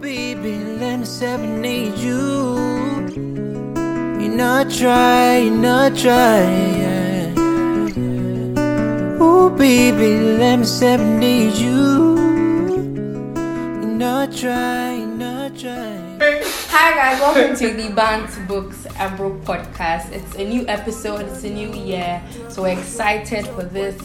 baby, let me serenade you. You're not try, you not try. Yeah. Ooh, baby, let me serenade you. You're not try, you not try. Hi guys, welcome to the Band Books and Broke podcast. It's a new episode, it's a new year, so we're excited for this,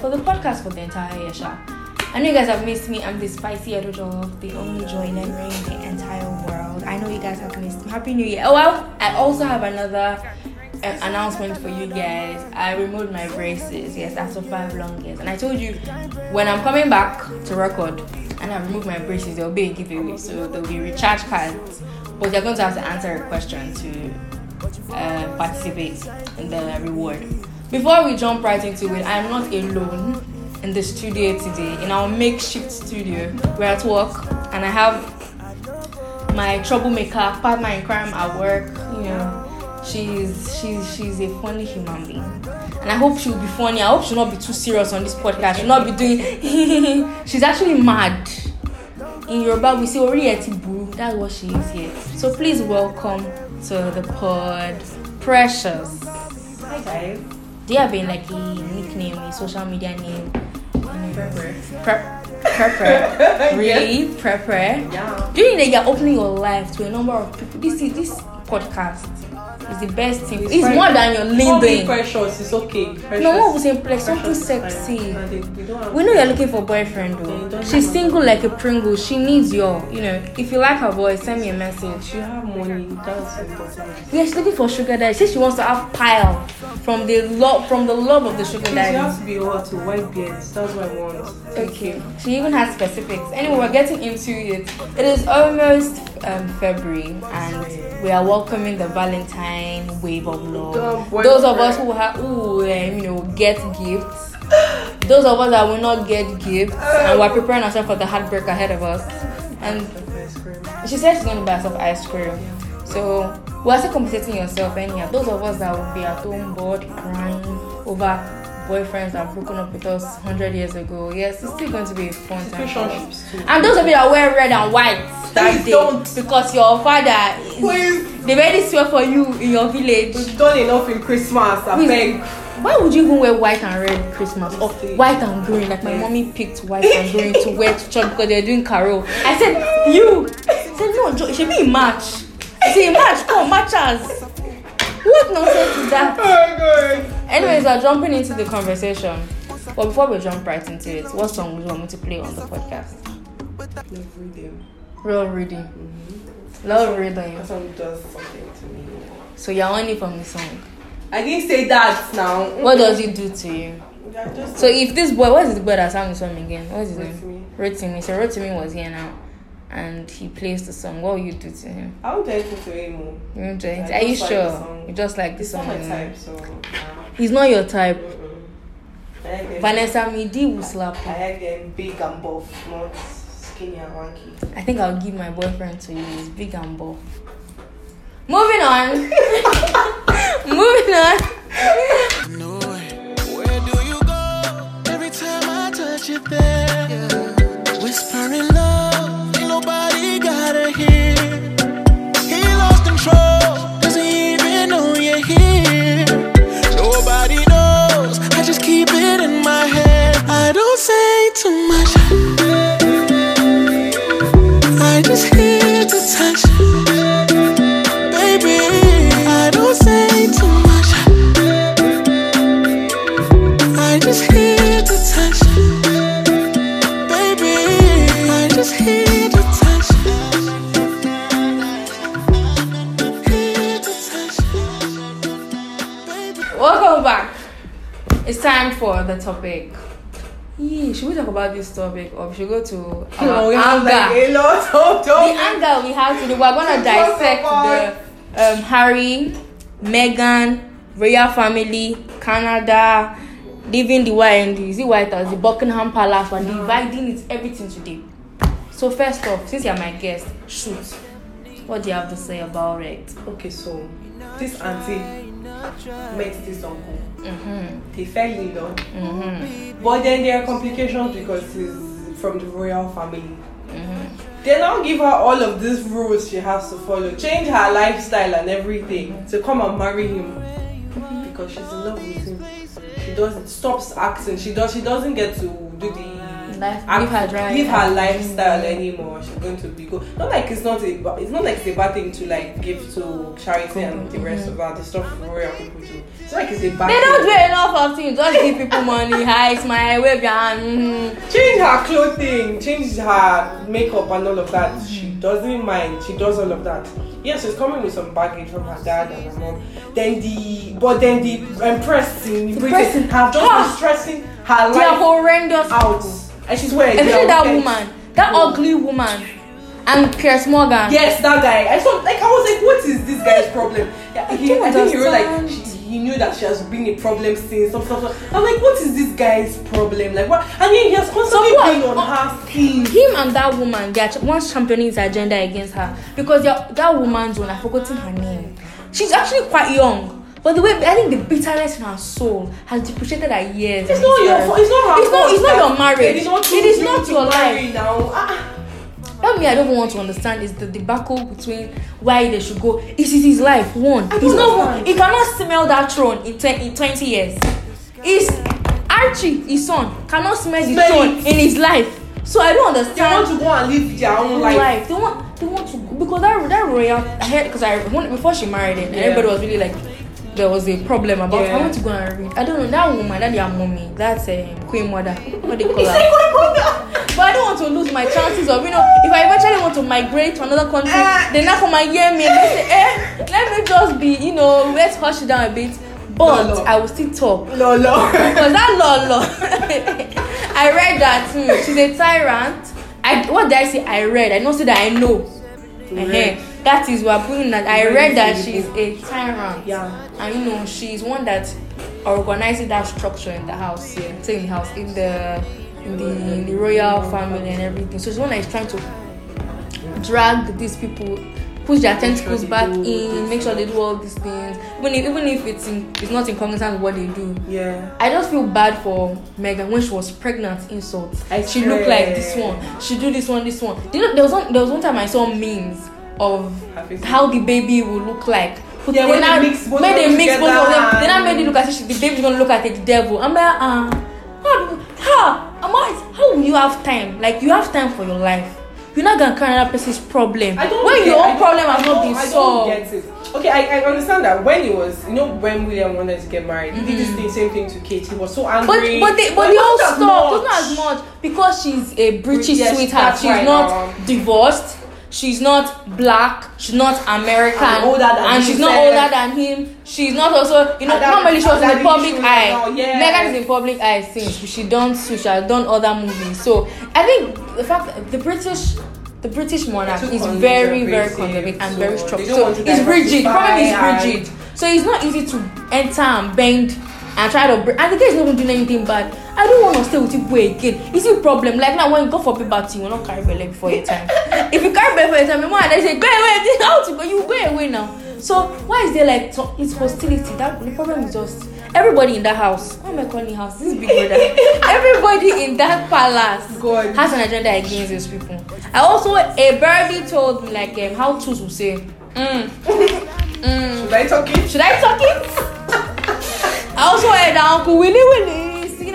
for the podcast for the entire year. Sha. I know you guys have missed me. I'm the spicy Edojo, the only joy in the entire world. I know you guys have missed me. Happy New Year. Oh well, I also have another um, announcement for you guys. I removed my braces, yes, after five long years. And I told you when I'm coming back to record and I remove my braces, there'll be a giveaway. So there'll be recharge cards. But you're going to have to answer a question to uh, participate in the reward. Before we jump right into it, I'm not alone in the studio today, in our makeshift studio. We're at work and I have my troublemaker, partner in crime at work, you know. She's she's she's a funny human being. And I hope she'll be funny. I hope she'll not be too serious on this podcast. She'll not be doing she's actually mad. In Yoruba we say Orieti Buru. That's what she is here. So please welcome to the pod Precious. Hi guys. Do you have a like a nickname, a social media name? Pepper. Prep prepper. really? Prepper. Yeah. Do you know you're opening your life to a number of people? This is this podcast is the best thing. It's, quite- more than your LinkedIn. precious. It's okay. Precious. No one say like something Precious is fine. sexy. They- we don't have We know you're looking for a boyfriend though. She's single like a Pringle. She needs your, you know, if you like her voice, send me a message. You have money. That's important. Yeah, she's looking for sugar daddy. She says she wants to have pile from the love from the love of the sugar daddy. you have to be hot to white beards. That's what I want. Okay. She even has specifics. Anyway, we're getting into it. It is almost um, February, and we are welcoming the Valentine wave of love. Those of us who have, who um, you know, get gifts. Those of us that will not get gifts, and we're preparing ourselves for the heartbreak ahead of us. And she said she's going to buy herself ice cream. So we're still compensating yourself anyhow. Those of us that will be at home bored, crying over boyfriends that broken up with us 100 years ago. Yes, it's still going to be a fun time. And those of you that wear red and white that Please day don't. because your father is, Please. they already swear for you in your village. We've done enough in Christmas. I beg. Why would you even wear white and red Christmas or white and green? Like my mommy picked white and green to wear to church because they're doing carol. I said you. I said no, should be a match. I said match, come match us. What nonsense is that? Oh god. Anyways, we're jumping into the conversation. But before we jump right into it, what song would you want me to play on the podcast? Love reading. Real reading. Love reading. That song does something to me. So you're only from the song. I didn't say that now. What does it do to you? Yeah, just So if this boy, what is the boy that sang the song again? What's his name? Rotimi. Rotimi. So Rotimi was here now, and he plays the song. What will you do to him? I would tell to him. Oh. You enjoy it? I Are you like sure? song. You just like the It's song? not my type, so. nah. He's not your type. I like Vanessa Mdee will slap I you. like them big and buff, not skinny and wanky. I think I'll give my boyfriend to you. He's big and buff. Moving on. Moving on. know it. Where do you go? Every time I touch you there, for the topic. Yeah, should we talk about this topic or should we go to our No, we have anger? like a lot of the anger we have today, we're gonna dissect the um, Harry, Meghan, royal family, Canada, leaving the white is it White House, the Buckingham Palace, we're dividing it everything today. So first off, since you're my guest, shoot. What do you have to say about it? Okay, so this auntie met this uncle. Mm-hmm. They fell in love. Mm-hmm. But then there are complications because he's from the royal family. Mm-hmm. They now give her all of these rules she has to follow, change her lifestyle and everything to come and marry him because she's in love with him. She does stops acting. She does. She doesn't get to do the Life- live her drive. live her lifestyle anymore. She's going to be good. Not like it's not a. It's not like it's a bad thing to like give to charity and the rest of that. The stuff royal people do. It's like it's a bad. They thing. don't do enough of things. Just give people money, hi, smile, wave your hand. mhm. change her clothing, change her makeup and all of that. She doesn't mind. She does all of that. Yes, she's coming with some baggage from her dad and her mom. Then the but then the empress in Britain person- have just been stressing her life horrendous. out, and she's wearing Especially that woman, that ugly woman, and Pierce Morgan. Yes, that guy. I saw like I was like, what is this guy's problem? Yeah, he, don't I think he wrote like she, he knew that she has been a problem since. Stuff, stuff, stuff. I'm like, what is this guy's problem? Like what? And then he has constantly So been on her skin. Him and that woman, they are ch- once championing his agenda against her because that woman's one, I've forgotten her name. She's actually quite young. But the way I think the bitterness in her soul has depreciated her years. It's not your fault. It's not her It's not- it's not your marriage. It is not It is not to your life. Now, ah, What me I don't want to understand is the debacle between why they should go. It is his life. One, he's not. He cannot smell that throne in, ten, in twenty years. Is Archie, his son, cannot smell the Smell throne it. in his life. So I don't understand. they want to go and live their own life. life. They want they want to because that that royal I heard because I when, before she married him Yeah. everybody was really like there was a problem about Yeah. I want to go and read. I don't know that woman that their mommy that's um, Queen Mother what they call her. But I don't want to lose my chances of you know if I eventually want to migrate to another country Ah. they now come and hear me and say eh let me just be you know let's hush it down a bit but No, no. I will still talk No, no. because that law i read that hmm, she's a tyrant i what did i say i read i know say that i know Read. uh that is what putting that i Read that she's a tyrant Yeah. and you know she's one that organizes that structure in the house yeah in the house in the in the, in the royal family and everything so she's one that is trying to drag these people push their tentacles they back in make sure they do all these things even if even if it's in it's not in with what they do Yeah. I just feel bad for Meghan when she was pregnant. Insult. I she looked like this one. She do this one, this one. You know, there was one. There was one time I saw memes of how the baby will look like. Put- Yeah, when they now- mix both they them mix both of them, they now made it look as if the baby's gonna look like the devil. I'm like, ah, how, how, am I, how will you have time? Like you have time for your life. You're not gonna carry another person's problem I don't when get- your I own don't- problem I has not been I don't solved. get it. Okay, I, I understand that when it was, you know, when William wanted to get married, he did this Mhm. thing, same thing to Kate. He was so But angry. but they but it they all wasn't as stop. It's much. not as much because she's a British Yes, sweetheart. She's right, not um, divorced. She's not black. She's not American. And she's not himself. older than him. She's not also you know normally she was in the public eye. now, yes. Megan is in public eye since she done she has done other movies. So I think the fact the British. The British monarch is very, very conservative, and so very structured. So it's rigid. Diversify and- rigid. So it's not easy to enter and bend and try to break. And the guy is not even doing anything bad. I don't want to stay with you again. Is it a problem? Like now, when you go for puberty, you will not carry belly before your time. if you carry belly for your time, your they say, go away. How to go. You go away now. So why is there like so, it's hostility? That the problem is just everybody in that house. Why am I calling house? This is big brother. everybody in that palace God. has an agenda against these people. I also a Barbie told me like um, how toos will say. Mm. Mm. Should I talk it? Should I talk it? I also heard that Uncle Willie Willie,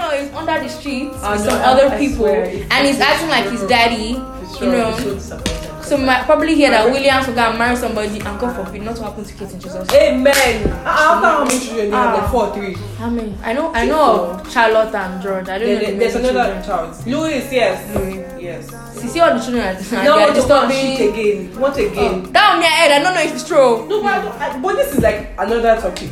know, is under the streets Oh, with no, some I- other I people, swear, it's- and he's acting like his daddy. You know, so might probably hear that Williams will go and marry somebody, and God forbid, not to happen to Kate and Jesus. Amen. Ah, After how many children you have? Ah. Four, three. How many? I know, I know Charlotte and George. I don't There- know. there- there's another child. Louis, yes. Louis. Yes. See, see all the children are, are Now they are want to go and disturbing. shit again. What again? Oh, on my head, I don't know if it's true. No, but, I don't, I, but this is like another topic.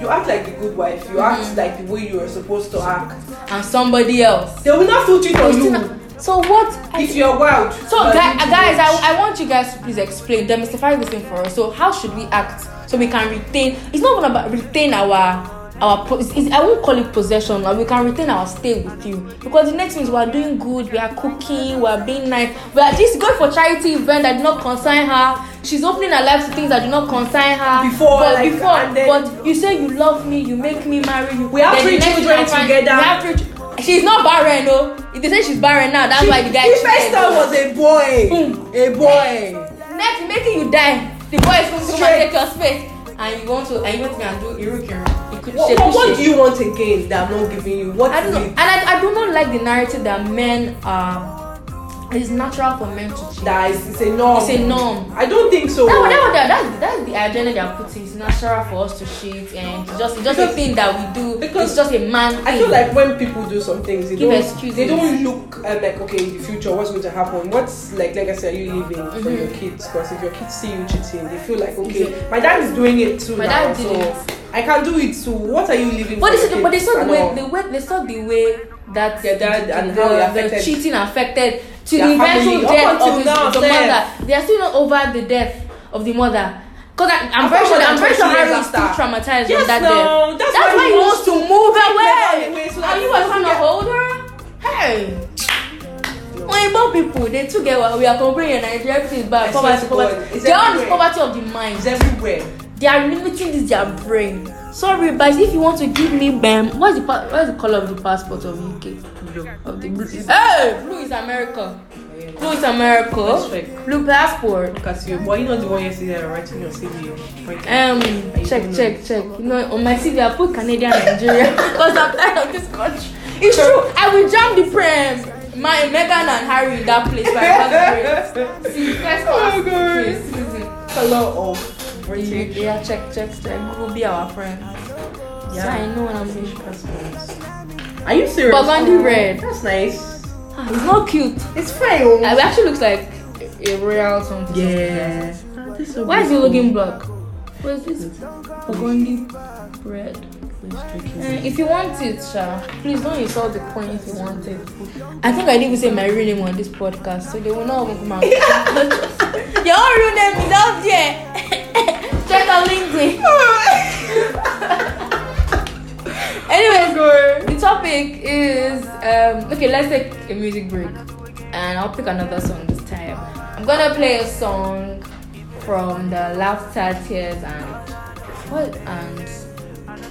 You act like the good wife. You act mm. like the way you are supposed to act. And somebody else. They will not still cheat on you not- So what? I- if you're wild. So, you are guys, doing too guys much. I, I want you guys to please explain, demystify this thing for us. So, how should we act so we can retain? It's not about retain our our. It's, it's, I won't call it possession. Like we can retain our stay with you because the next thing is we are doing good. We are cooking. We are being nice. We are just going for charity event that did not concern her. She's opening her life to things that do not concern her. Before, but like, before, and then- but you say you love me. You make me marry you. We have three children together. We have three. She's not barren, no. If they say she's barren now, that's She- why the guy the first time was a boy. Boom. A boy. Next, making you die. The boy is going to come and take your space. And you want to, and you want to go and do irukiru. What, what, what do you want again that I'm not giving you? What I don't know. it? And I, I do not like the narrative that men are. It's natural for men to cheat. That is it's a norm. It's a norm. I don't think so. That, that, that, that's, that's the agenda they are putting. It's natural for us to cheat, and it's just, it's just a thing that we do. because it's just a man thing. I feel like when people do some things, they Give don't excuses. they don't look at like okay in the future what's going to happen. What's like like I said, are you leaving for Mhm. your kids? Because if your kids see you cheating, they feel like okay, Yeah. my dad is doing it too My now, dad did so it. I can do it too. What are you leaving? But for? they, but they saw the way, way they saw the way that Their dad and the, how he the affected cheating affected to the eventual death of now, the mother. They are still not over the death of the mother. Cause I, I'm After very sure, I'm very sure 20 years Harry is still traumatized Yes, from that no, that's That's why why he wants to to move away. away so and you are gonna hold her? Hey. Oyibo people, they too get we are complaining Nigeria everything is bad. Poverty, to poverty. God, it's Their own is everywhere. poverty of the mind It's everywhere. they are limiting this their brain sorry but if you want to give me bam what's the pa- what's the colour of the passport of uk blue. Of the blue. Hey blue is america. Blue is america. Right. blue passport. At you. Why you not the one yesterday that writing your CV? Um check check check. You know on my cv i put canadian nigeria because i'm tired of this country. It's true. I will jam the prem my meghan and harry in that place where i was great see first class. Oh, citizen. Color of British. yeah check check check We'll be our friend so i know what i'm doing Are you serious? Burgundy red. That's nice. Ah, It's not cute. It's fine. oh. It actually looks like a a royal something. Yeah. Why is it looking black? What is this? Burgundy red. Eh, if you want it, Sha, please don't insult the queen if you want it. I think I didn't say my real name on this podcast, so they will not even come out. Your own real name is out there. Check out LinkedIn. Anyways, the topic is um, okay. Let's take a music break, and I'll pick another song this time. I'm gonna play a song from the Laughter, Tears, and what and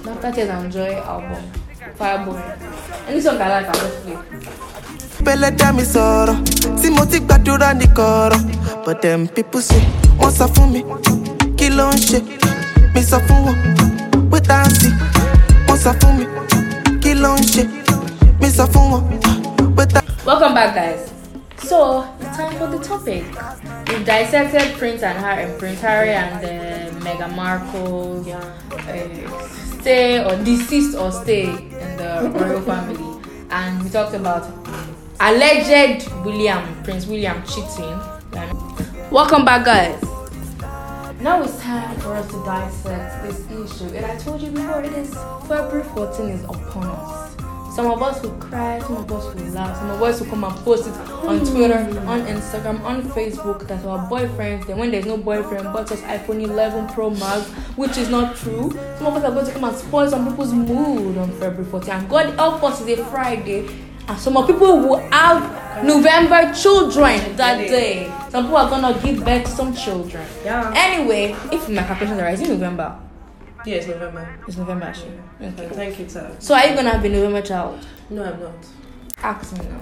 Laughter, Tears and Joy album, Fireboy. Any song I like, I'll just play. pẹ̀lẹ́ dá mi sọ̀rọ̀ tí mo ti gbàdúrà ní kọ̀rọ̀ but dem people say wọ́n sọ fún mi kí ló ń ṣe mi sọ fún wọn pé dáǹsì wọ́n sọ fún mi kí ló ń ṣe mi sọ fún wọn pé dáǹsì. Welcome back, guys. So it's time for the topic. We've dissected Prince and Harry, Prince Harry and uh, Meghan Markle. Uh, stay or deceased or stay in the royal family, and we talked about alleged William, Prince William cheating. Welcome back, guys. Now it's time for us to dissect this issue. And I told you before, it is February 14 is upon us. Some of us will cry, some of us will laugh, some of us will come and post it on hmm. Twitter, on Instagram, on Facebook that our boyfriends, then when there's no boyfriend, bought us iPhone 11 Pro Max, which is not true. Some of us are going to come and spoil some people's mood on February 14. And God help us, it's a Friday. And some of people will have November children that day. Some people are gonna give birth to some children. Yeah. Anyway, if my calculations are right, it's November. Yes, November. It's November actually. Okay. Thank you, sir. So are you gonna have a November child? No, I'm not. Ask me now.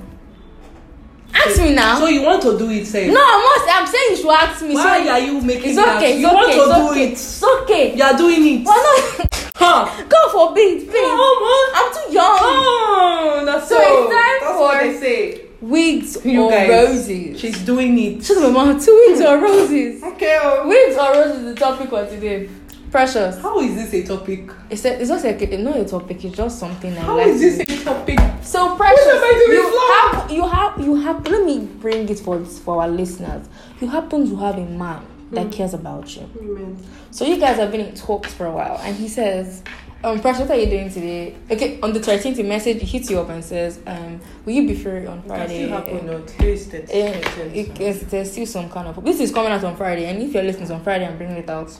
Ask me now. So you want to do it, say? no, I'm not. I'm saying you should ask me. Why so are you making it's that? okay. It's You okay. want to it's do okay. it. It's okay. You are doing it. Why not? Huh? God forbid, please. Oh, I'm too young. Oh, that's So so. it's time that's for- what they say. Wigs You or guys. roses. She's doing it. Up, mama. Two wigs or roses. Okay. oh. Wigs or roses is the topic for today. Precious. How is this a topic? It's, a, it's just like a, not a topic. It's just something I How like. is to this a topic? So precious. am I doing you wrong? have you have you have. Let me bring it for for our listeners. You happen to have a man that hmm. cares about you. So you guys have been in talks for a while, and he says, um, Precious, what are you doing today? Okay, on the 13th, he message he hits you up and says, um, will you be free on Friday? Still happen, no. Today is that. Eh, it, it's, there's still some kind of this is coming out on Friday, and if you're listening on Friday, I'm bringing it out.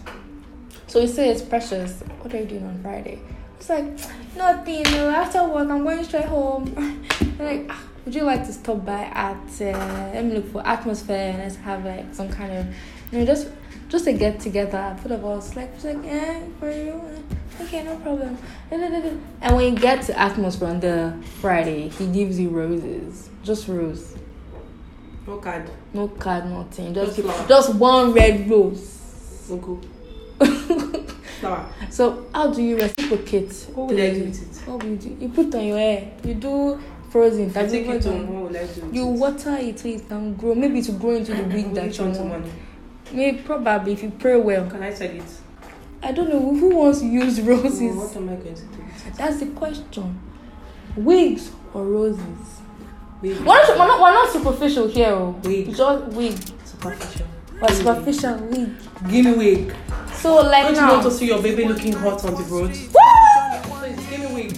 So he says, Precious, what are you doing on Friday? It's like nothing. no, After work, I'm going straight home. Like, "Ah, would you like to stop by at? Uh, let me look for atmosphere and let's have like some kind of, you know, just just a get together. Both of us like, like, yeah, for you. Okay, no problem. And when you get to atmosphere on the Friday, he gives you roses. Just rose. No card. No card, nothing. Just Just just one red rose. Flower. so how do you reciprocate? What would I do with it? What will you do? You put on your hair. You do frozen. I you take it home, what would I do You water it so it can grow. Maybe to grow into the Will that you want. Maybe probably if you pray well. Can I sell it? I don't know who wants to use roses. what am I going to do? That's the question. Wigs or roses? Wig. We're not, we're not, we're not superficial here. Oh. Wig. Just wig. Superficial. Or superficial wig. Give me wig. So like Don't you now. want to see your baby looking hot on the road?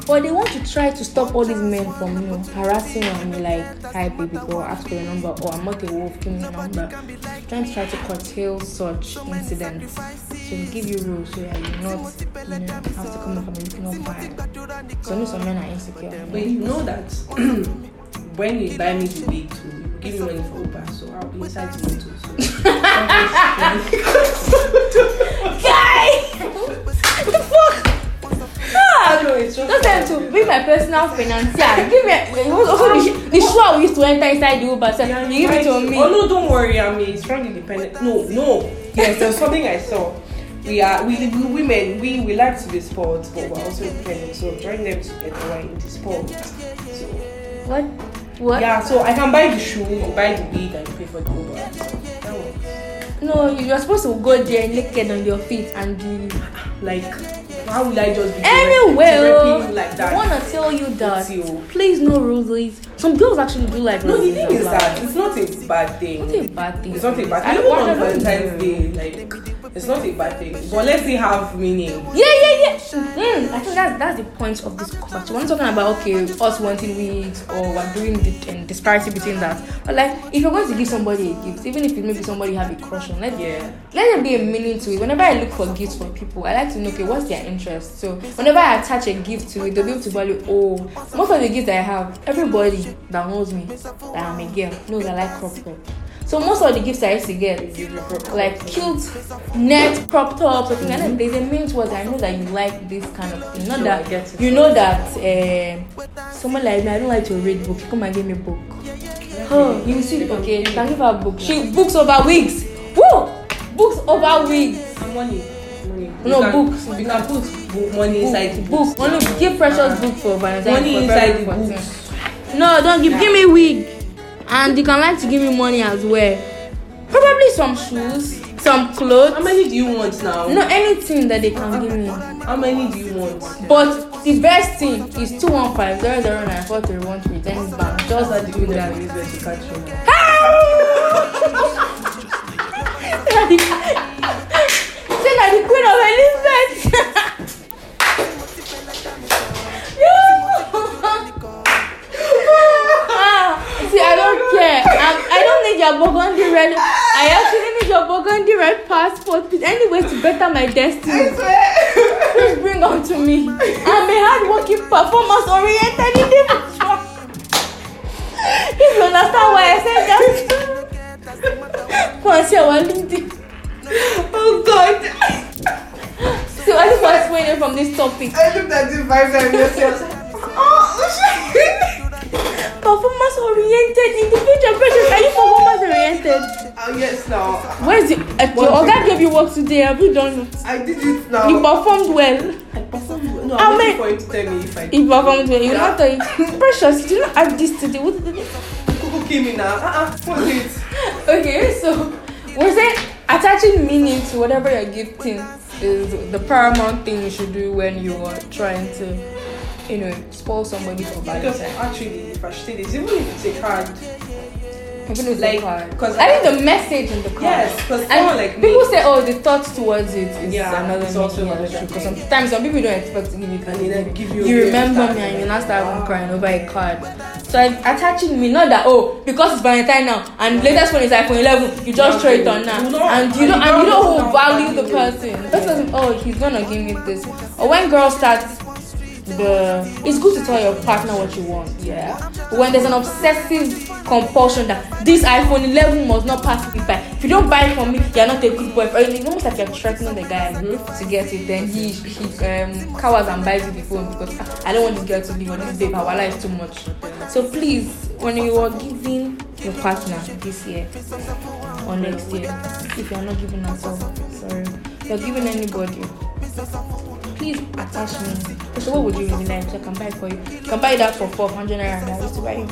But they want to try to stop all these men from, you know, harassing be like, hi baby girl, ask for your number, or I'm not a wolf, give me your number. Trying to try to curtail such incidents. So we give you rules so that you're not, you know, have to come up and looking all fine. So I know some men are insecure. But you know that when you buy me the wig too, you give me money for Uber, so I'll be inside the motor. So. no, it's just Just tell to be my personal financier. Give me also the, the shoe I used to enter inside the Uber. So you give it to me. Oh no, don't worry, I'm a strong independent. No, no. Yes, there's something I saw. We are we, we women we, we like to be sports, but we're also independent. So join them together we're in the sport. So What? What? yeah, so I can buy the shoe, buy the wig, and pay for the Uber. That works. No, you're supposed to go there naked on your feet and do. Like, how will I just be Anyway, you oh, like I wanna tell you that. You. Oh. Please no roses. Some girls actually do like No, the thing is that it's not a bad thing. It's not a bad thing. It's not a bad thing. Even on Valentine's Day, like, it's not a bad thing. But let's say have meaning. Yeah, yeah, yeah. Mm, I think that's that's the point of this conversation. We're not talking about okay, us wanting wigs or we're doing the um, disparity between that. But like, if you're going to give somebody a gift, even if it maybe somebody you have a crush on, let Yeah. let there be a meaning to it. Whenever I look for gifts for people, I like to know okay, what's their interest. So whenever I attach a gift to it, they'll be able to value. Oh, most of the gifts that I have, everybody that knows me, that I'm a girl, knows I like crop. So most of the gifts I used to get, like cute net crop tops or things like that. There's a meaning towards. I know that you like this kind of thing. Not Sure, I that get it. you know that uh, someone like me, I don't like to read book. You come and give me a book. Oh, you see, okay, you can give her a book. She books over wigs. Woo! Books over wigs. And money. Money. No, can- books. You can put book money inside the book. books. Only give precious book for Valentine's. Money for inside the books. No, don't give. Give me wig, and you can like to give me money as well. Probably some shoes, some clothes. How many do you want now? No, anything that they can give me. How many do you want? But the best thing is 215 009 4313 Then bank. Just Those are do the people that. that use where to catch you. Say na the queen of Elizabeth. I care. I'm, I don't need your burgundy red. I actually need your burgundy red passport. Please, anyways, to better my destiny. Please bring on to me. I'm a hardworking, performance-oriented individual. If you understand why I said that. You are LinkedIn. Oh God! So I just want to explain from this topic. I looked at you five times. I was oh shit! Performance oriented individual pressure. Are you performance oriented? Oh yes, now Where's the uh, your Oga gave you work today? Have you done it? I did it now. You performed well. I performed well. No, I'm waiting for you to tell me if I You performed well. You Yeah. not tell you. Precious, you did not have this today. What did it? Kuku came in now. Uh-uh. What's it? Okay, so we're saying attaching meaning to whatever you're gifting is the paramount thing you should do when you are trying to, you know, spoil somebody for Because Valentine's. actually, if I say this, even if it's a card, Even with like, card. 'cause I think the message in the card. yes, because like me, people say, oh, the thought towards it is Yeah, another it's also another Yeah, Because sometimes some people don't expect to give you and give you. you remember me and you now start wow. crying over a card. So I'm attaching me, not that oh because it's Valentine now and latest phone is iPhone 11, you just throw it on now, You know, and you don't and you don't doesn't value the person. The person oh he's gonna give me this. Or when girls start it's good to tell your partner what you want yeah. When there's an obsessive compulsion that this iphone 11 must not pass me by if you don't buy it for me you're not a good boyfriend it's almost like you're threatening the guy to get it then he he um cowers and buys you the phone because "Ah, i don't want this girl to leave or this babe our wala is too much. So please when you are giving your partner this year or next year if you're not giving at all sorry you're giving anybody please attach me so what would you really like so i can buy it for you. You can buy that for 400 naira and i used to buy you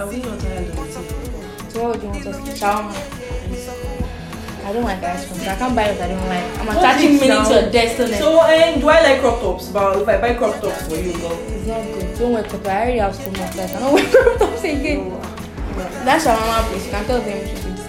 Are we not tired of it? so what would you want us shawarma i don't like ice cream. So i can't buy what i don't like. I'm attaching meaning to your destiny. So, and do I like crop tops? But if I buy crop tops for you, well, it's not good don't wear crop top. i already have so much i don't wear crop tops again. That shawarma place you can tell them to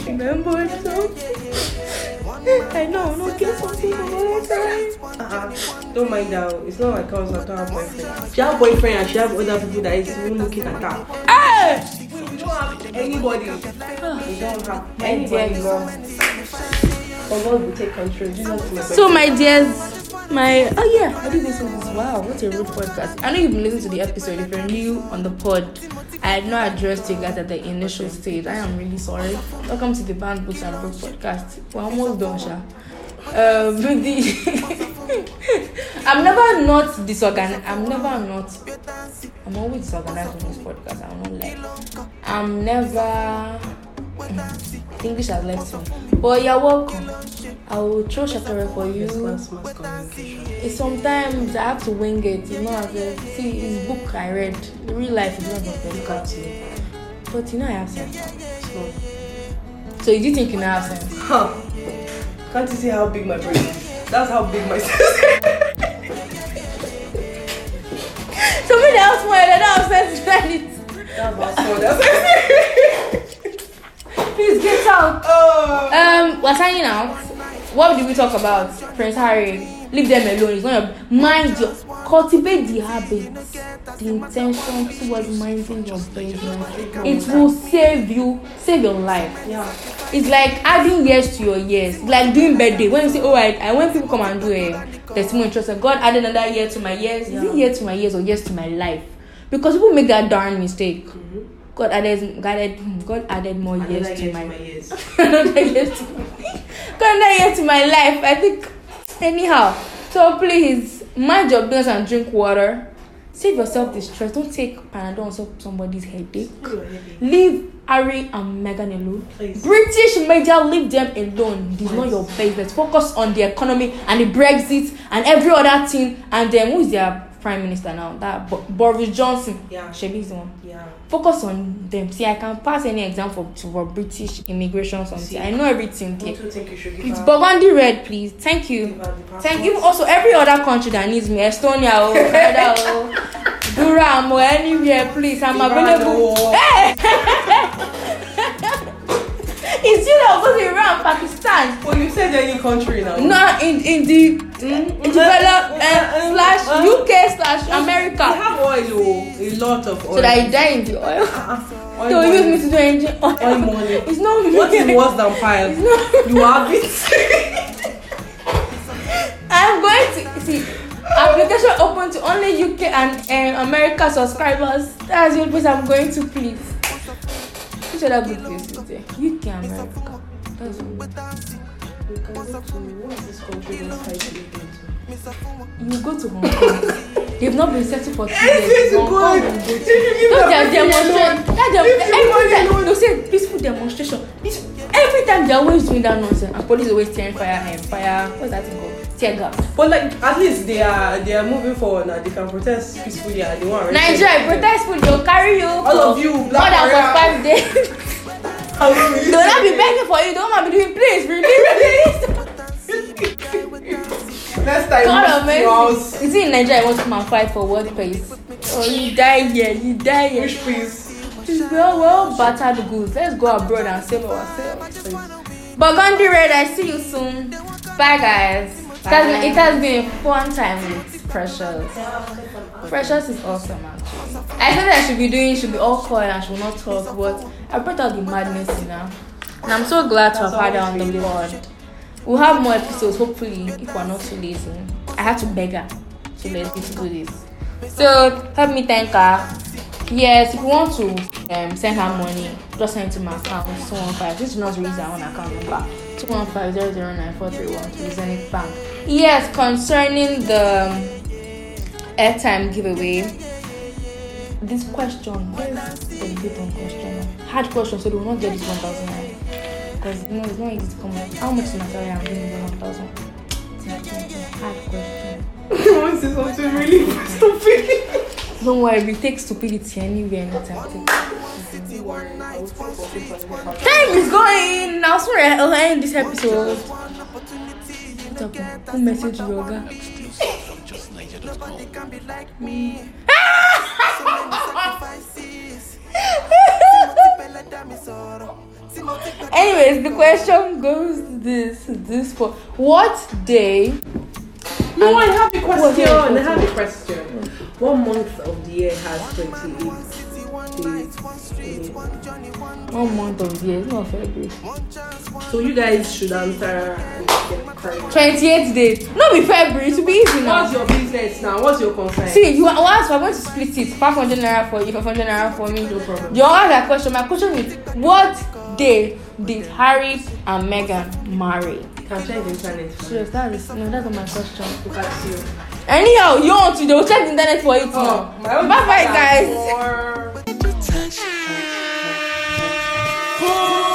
just remember something i know no get something for valentine's uh-uh. don't mind that. Oh. It's not like us that don't have boyfriend. She have boyfriend and she have other people that is even looking at her. Hey! We don't have anybody. We don't have anybody. Oh, God will take control. Jesus So my dears, my oh yeah, I did this one. Wow, what a rude podcast. I know you've been listening to the episode. If you're new on the pod, I had not addressed you guys at the initial stage. I am really sorry. Welcome to the Band Books and Book podcast. We're almost done, Sha. Um, I'm never not disorganized. I'm never not. I'm always disorganized on this podcast. I'm not like. I'm never. English has left me. But you're welcome. I will throw shakara for you. It's sometimes I have to wing it. You know, as a see, it's book I read. Real life is not very cartoon. But you know, I have sense. So, So you do think you know I have sense? huh. Can't you see how big my brain is? That's how big my sense So me that was more than I have sense. Try it. That's how small that's Please get out. Oh. Um, we're signing out. What did we talk about? Prince Harry. Leave them alone. It's not your mind your cultivate the habits, the intention towards minding your business. It will save you, save your life. Yeah. It's like adding years to your years. It's like doing birthday. When you say, oh, I, I when people come and do a testimony trust, God added another year to my years. Is it year to my years or years to my life? Because people make that darn mistake. God added, God added, God added more years to year my my years. another year to another year to my life. I think anyhow. So please mind your business and drink water. Save yourself the stress. Don't take Panadol on some- somebody's headache. Leave Harry and Meghan alone. Please. British media, leave them alone. It is not your business. Focus on the economy and the Brexit and every other thing. And then who is their prime minister now? That Bo- Boris Johnson. Yeah. Shebi is the one Yeah. focus on them see i can pass any exam for for british immigration something See. i know everything there her- burgundy red please thank you thank you also every other country that needs me estonia oh canada oh durham or anywhere please i'm available oh. it's you going iran pakistan Well, you said any country now. no in in the mm, mm, mm developed mm, uh, slash uk slash We america have oil, a lot of oil. so that you die in the oil Uh-uh. Oil they will use me to do engine oil Oil money. it's not What is worse than piles? You have it. I'm going to see application open to only UK and um, America subscribers. That's the only place I'm going to, please. Which other good place is there? UK and America. That's only. We can go to what is this country that's high living You go to Hong Kong. They've not been settled for two years. you Hong. Kong will go to. You Those them their money demonstration. That every time say peaceful demonstration. Every time they're always doing that nonsense. And police always tearing fire and fire. What's that thing called? Tear gas. But like at least they are they are moving forward now. They can protest peacefully and they want Nigeria, protest food. They'll carry you. All of you, More Black than Maria. for five days. Will not be begging for you. Will not be doing, please, release, release. Next time God you amazing. Is it in Nigeria? I want to come and fight for what place? Oh, you die here. You die here. Which? Please, well, well, battered goods. Let's go abroad and save ourselves. please. Burgundy Red, I see you soon. Bye, guys. It has, it has been a fun time Precious. Precious is awesome, actually. I thought I should be doing, should be all quiet and should not talk, but I brought out the madness in her. And I'm so glad to have had her on the board. we'll have more episodes. Hopefully, if we're not too lazy. I had to beg her to let me do this. So help me thank her. Yes, if you want to um, send her money, just send it to my account. Two one five. This is not use our own account number. Two one five zero zero nine four three one to Zenith Bank. Yes, concerning the um, airtime giveaway. This question, there's a bit on question. Hard question, so they will not get this one thousand naira. Because you know it's not easy to come up. How much is my salary? I'm giving you one thousand. Hard question. I want to say something really stupid. Don't worry, we take stupidity anywhere, anytime. Time is going. Now, sorry, I'll end this episode. What happened? Who messaged yoga? Anyways, the question goes this: This for what day? No, I have a question. your I have a question. What month of the year has 28 days? One month of the year. It's not February. So you guys should answer and get correct. Twenty-eight days. Not be February. To be easy now. What's your business now? What's your concern? See, you once we're going to split it. Five hundred naira for you, five hundred naira for me. No problem. You ask that question. My question is, what day did Harry and Meghan marry? Can check the internet. Serious, that is no, that's not my question. Look at you. Anyhow, you want to? They will check the internet for it Oh, now. my own Bye bye, guys. more. Oh.